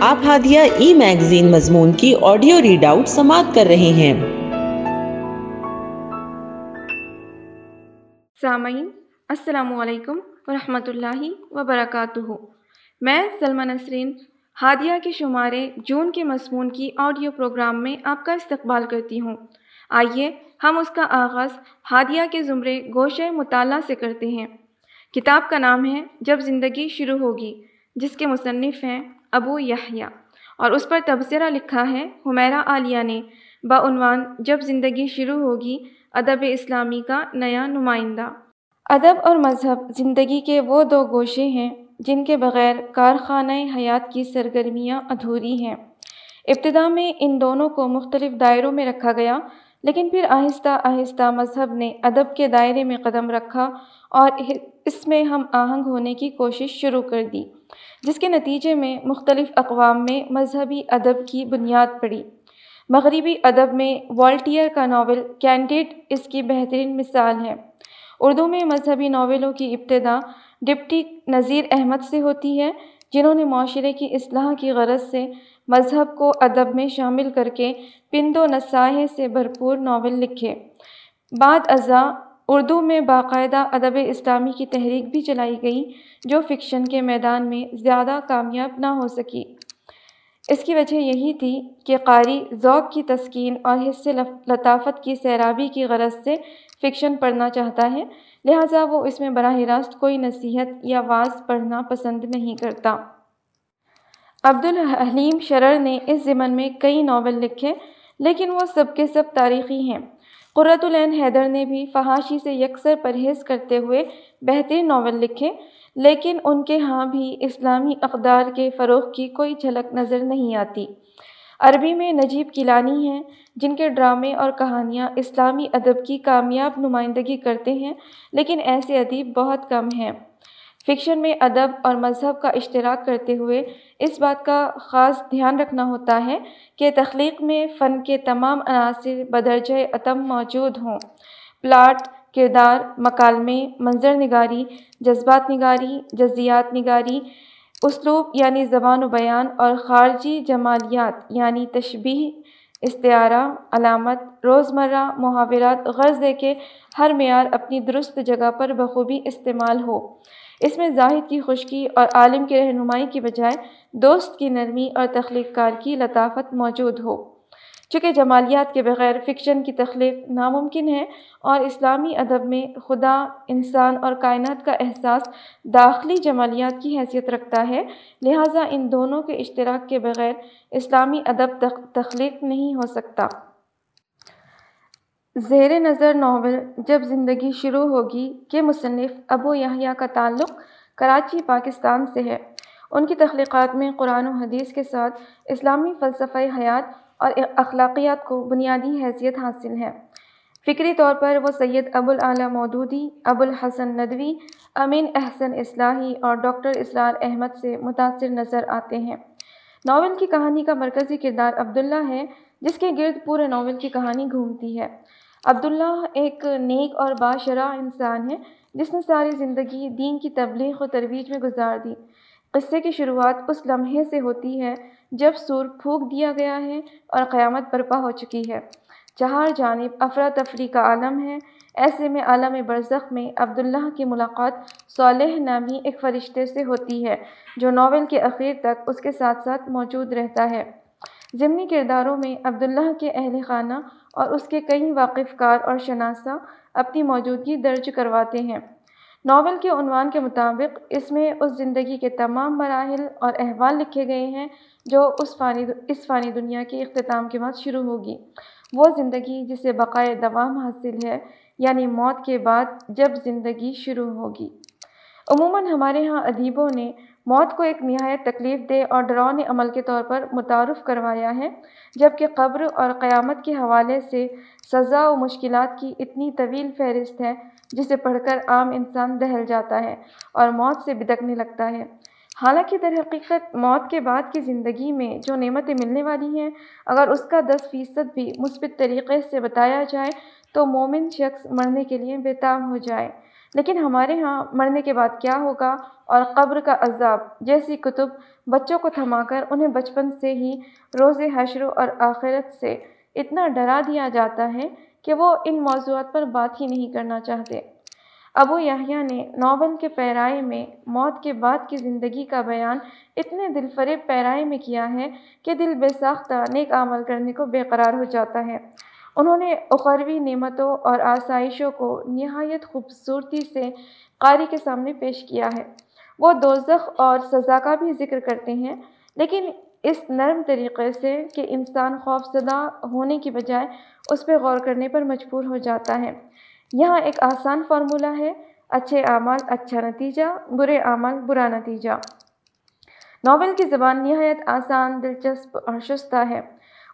آپ ہادیہ ای میگزین مضمون کی آڈیو ریڈ آؤٹ سماعت کر رہے ہیں۔ سامعین، السلام علیکم ورحمۃ اللہ وبرکاتہ۔ میں سلمہ نسرین، ہادیہ کے شمارے جون کے مضمون کی آڈیو پروگرام میں آپ کا استقبال کرتی ہوں۔ آئیے، ہم اس کا آغاز ہادیہ کے زمرے گوشہ مطالعہ سے کرتے ہیں۔ کتاب کا نام ہے جب زندگی شروع ہوگی، جس کے مصنف ہیں ابو یحییٰ۔ اور اس پر تبصرہ لکھا ہے، حمیرہ عالیہ نے بعنوان جب زندگی شروع ہوگی، ادب اسلامی کا نیا نمائندہ۔ ادب اور مذہب زندگی کے وہ دو گوشے ہیں، جن کے بغیر کارخانہ حیات کی سرگرمیاں ادھوری ہیں۔ ابتدا میں ان دونوں کو مختلف دائروں میں رکھا گیا، لیکن پھر آہستہ آہستہ مذہب نے ادب کے دائرے میں قدم رکھا اور اس میں ہم آہنگ ہونے کی کوشش شروع کر دی۔ جس کے نتیجے میں مختلف اقوام میں مذہبی ادب کی بنیاد پڑی۔ مغربی ادب میں والٹیئر کا ناول کینڈیڈ اس کی بہترین مثال ہے۔ اردو میں مذہبی ناولوں کی ابتدا ڈپٹی نذیر احمد سے ہوتی ہے، جنہوں نے معاشرے کی اصلاح کی غرض سے مذہب کو ادب میں شامل کر کے پند و نصائح سے بھرپور ناول لکھے۔ بعد ازاں اردو میں باقاعدہ ادب اسلامی کی تحریک بھی چلائی گئی جو فکشن کے میدان میں زیادہ کامیاب نہ ہو سکی۔ اس کی وجہ یہی تھی کہ قاری ذوق کی تسکین اور حصے لطافت کی سیرابی کی غرض سے فکشن پڑھنا چاہتا ہے، لہٰذا وہ اس میں براہ راست کوئی نصیحت یا واز پڑھنا پسند نہیں کرتا۔ عبدالحلیم شرر نے اس ضمن میں کئی ناول لکھے، لیکن وہ سب کے سب تاریخی ہیں۔ قرۃ العین حیدر نے بھی فحاشی سے یکسر پرہیز کرتے ہوئے بہترین ناول لکھے، لیکن ان کے ہاں بھی اسلامی اقدار کے فروغ کی کوئی جھلک نظر نہیں آتی۔ عربی میں نجیب کیلانی ہیں، جن کے ڈرامے اور کہانیاں اسلامی ادب کی کامیاب نمائندگی کرتے ہیں، لیکن ایسے ادیب بہت کم ہیں۔ فکشن میں ادب اور مذہب کا اشتراک کرتے ہوئے اس بات کا خاص دھیان رکھنا ہوتا ہے کہ تخلیق میں فن کے تمام عناصر بدرجہ عتم موجود ہوں۔ پلاٹ، کردار، مکالمے، منظر نگاری، جذبات نگاری، جزیات نگاری، اسلوب یعنی زبان و بیان اور خارجی جمالیات یعنی تشبیح استعارہ، علامت، روزمرہ محاورات غرض دے کے ہر معیار اپنی درست جگہ پر بخوبی استعمال ہو۔ اس میں زاہد کی خشکی اور عالم کی رہنمائی کی بجائے دوست کی نرمی اور تخلیق کار کی لطافت موجود ہو۔ چونکہ جمالیات کے بغیر فکشن کی تخلیق ناممکن ہے اور اسلامی ادب میں خدا، انسان اور کائنات کا احساس داخلی جمالیات کی حیثیت رکھتا ہے، لہٰذا ان دونوں کے اشتراک کے بغیر اسلامی ادب تخلیق نہیں ہو سکتا۔ زیر نظر ناول جب زندگی شروع ہوگی کے مصنف ابو یحییٰ کا تعلق کراچی، پاکستان سے ہے۔ ان کی تخلیقات میں قرآن و حدیث کے ساتھ اسلامی فلسفہ حیات اور اخلاقیات کو بنیادی حیثیت حاصل ہے۔ فکری طور پر وہ سید ابو الاعلیٰ مودودی ابو الحسن ندوی، امین احسن اصلاحی اور ڈاکٹر اسرار احمد سے متاثر نظر آتے ہیں۔ ناول کی کہانی کا مرکزی کردار عبداللہ ہے، جس کے گرد پورے ناول کی کہانی گھومتی ہے۔ عبداللہ ایک نیک اور باشرہ انسان ہے جس نے ساری زندگی دین کی تبلیغ و ترویج میں گزار دی۔ قصے کی شروعات اس لمحے سے ہوتی ہے جب سور پھونک دیا گیا ہے اور قیامت برپا ہو چکی ہے۔ چہار جانب افراتفری کا عالم ہے، ایسے میں عالم برزخ میں عبداللہ کی ملاقات صالح نامی ایک فرشتے سے ہوتی ہے، جو ناول کے اخیر تک اس کے ساتھ ساتھ موجود رہتا ہے۔ ضمنی کرداروں میں عبداللہ کے اہل خانہ اور اس کے کئی واقف کار اور شناسہ اپنی موجودگی درج کرواتے ہیں۔ ناول کے عنوان کے مطابق، اس میں اس زندگی کے تمام مراحل اور احوال لکھے گئے ہیں جو اس فانی اس فانی دنیا کے اختتام کے بعد شروع ہوگی۔ وہ زندگی جسے بقائے دوام حاصل ہے یعنی موت کے بعد جب زندگی شروع ہوگی۔ عموماً ہمارے ہاں ادیبوں نے موت کو ایک نہایت تکلیف دہ اور ڈراؤنے عمل کے طور پر متعارف کروایا ہے، جبکہ قبر اور قیامت کے حوالے سے سزا و مشکلات کی اتنی طویل فہرست ہے جسے پڑھ کر عام انسان دہل جاتا ہے اور موت سے بدکنے لگتا ہے۔ حالانکہ در حقیقت موت کے بعد کی زندگی میں جو نعمتیں ملنے والی ہیں، اگر اس کا دس فیصد بھی مثبت طریقے سے بتایا جائے تو مومن شخص مرنے کے لیے بےتاب ہو جائے۔ لیکن ہمارے ہاں مرنے کے بعد کیا ہوگا؟ اور قبر کا عذاب، جیسی کتب بچوں کو تھما کر انہیں بچپن سے ہی روز حشر اور آخرت سے اتنا ڈرا دیا جاتا ہے کہ وہ ان موضوعات پر بات ہی نہیں کرنا چاہتے۔ ابو یحییٰ نے ناول کے پیرائے میں موت کے بعد کی زندگی کا بیان اتنے دل فریب پیرائے میں کیا ہے کہ دل بے ساختہ نیک عمل کرنے کو بے قرار ہو جاتا ہے۔ انہوں نے اخروی نعمتوں اور آسائشوں کو نہایت خوبصورتی سے قاری کے سامنے پیش کیا ہے۔ وہ دوزخ اور سزا کا بھی ذکر کرتے ہیں، لیکن اس نرم طریقے سے کہ انسان خوف زدہ ہونے کی بجائے اس پہ غور کرنے پر مجبور ہو جاتا ہے۔ یہاں ایک آسان فارمولہ ہے، اچھے اعمال اچھا نتیجہ، برے اعمال برا نتیجہ۔ ناول کی زبان نہایت آسان، دلچسپ اور شستہ ہے۔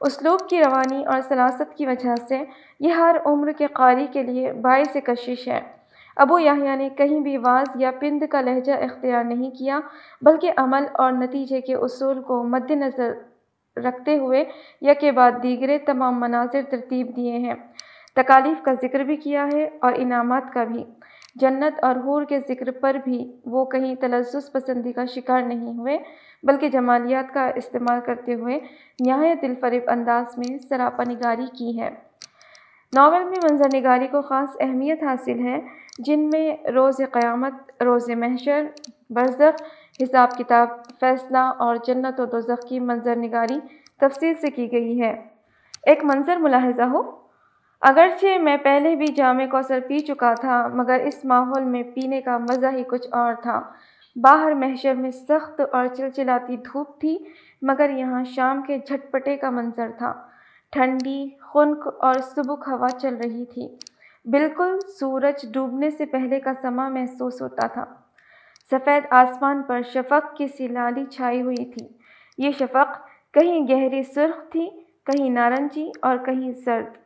اسلوب کی روانی اور سلاست کی وجہ سے یہ ہر عمر کے قاری کے لیے باعث کشش ہے۔ ابو یحییٰ نے کہیں بھی واز یا پند کا لہجہ اختیار نہیں کیا، بلکہ عمل اور نتیجے کے اصول کو مد نظر رکھتے ہوئے یا کے بعد دیگرے تمام مناظر ترتیب دیے ہیں۔ تکالیف کا ذکر بھی کیا ہے اور انعامات کا بھی۔ جنت اور حور کے ذکر پر بھی وہ کہیں تلزز پسندی کا شکار نہیں ہوئے، بلکہ جمالیات کا استعمال کرتے ہوئے نہایت دلفریب انداز میں سراپا نگاری کی ہے۔ ناول میں منظر نگاری کو خاص اہمیت حاصل ہے، جن میں روز قیامت، روز محشر، برزخ حساب کتاب، فیصلہ اور جنت و دوزخ کی منظر نگاری تفصیل سے کی گئی ہے۔ ایک منظر ملاحظہ ہو۔ اگرچہ میں پہلے بھی جامع کوثر پی چکا تھا، مگر اس ماحول میں پینے کا مزہ ہی کچھ اور تھا۔ باہر محشر میں سخت اور چلچلاتی دھوپ تھی، مگر یہاں شام کے جھٹپٹے کا منظر تھا۔ ٹھنڈی، خنک اور سبک ہوا چل رہی تھی۔ بالکل سورج ڈوبنے سے پہلے کا سما محسوس ہوتا تھا۔ سفید آسمان پر شفق کی سی لالی چھائی ہوئی تھی۔ یہ شفق کہیں گہری سرخ تھی، کہیں نارنجی اور کہیں سرد۔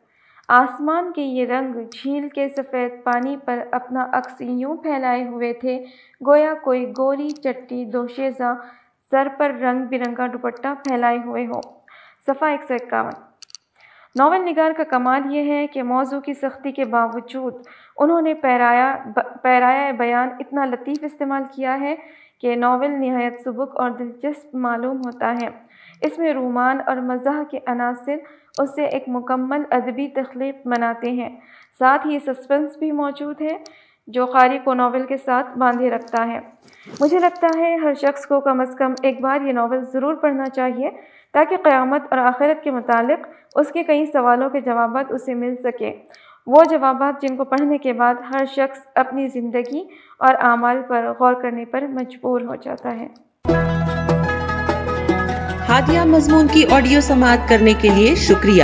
آسمان کے یہ رنگ جھیل کے سفید پانی پر اپنا عکس یوں پھیلائے ہوئے تھے، گویا کوئی گوری، چٹی، دوشیزہ، سر پر رنگ برنگا دوپٹہ پھیلائے ہوئے ہو صفحہ ایک سو اکاون۔ ناول نگار کا کمال یہ ہے کہ موضوع کی سختی کے باوجود انہوں نے پیرایا پیرایا بیان اتنا لطیف استعمال کیا ہے کہ ناول نہایت سبک اور دلچسپ معلوم ہوتا ہے۔ اس میں رومان اور مزاح کے عناصر اس سے ایک مکمل ادبی تخلیق بناتے ہیں۔ ساتھ ہی سسپنس بھی موجود ہے جو قاری کو ناول کے ساتھ باندھے رکھتا ہے۔ مجھے لگتا ہے ہر شخص کو کم از کم ایک بار یہ ناول ضرور پڑھنا چاہیے۔ تاکہ قیامت اور آخرت کے متعلق اس کے کئی سوالوں کے جوابات اسے مل سکے۔ وہ جوابات جن کو پڑھنے کے بعد ہر شخص اپنی زندگی اور اعمال پر غور کرنے پر مجبور ہو جاتا ہے۔ ہادیہ مضمون کی آڈیو سماعت کرنے کے لیے شکریہ۔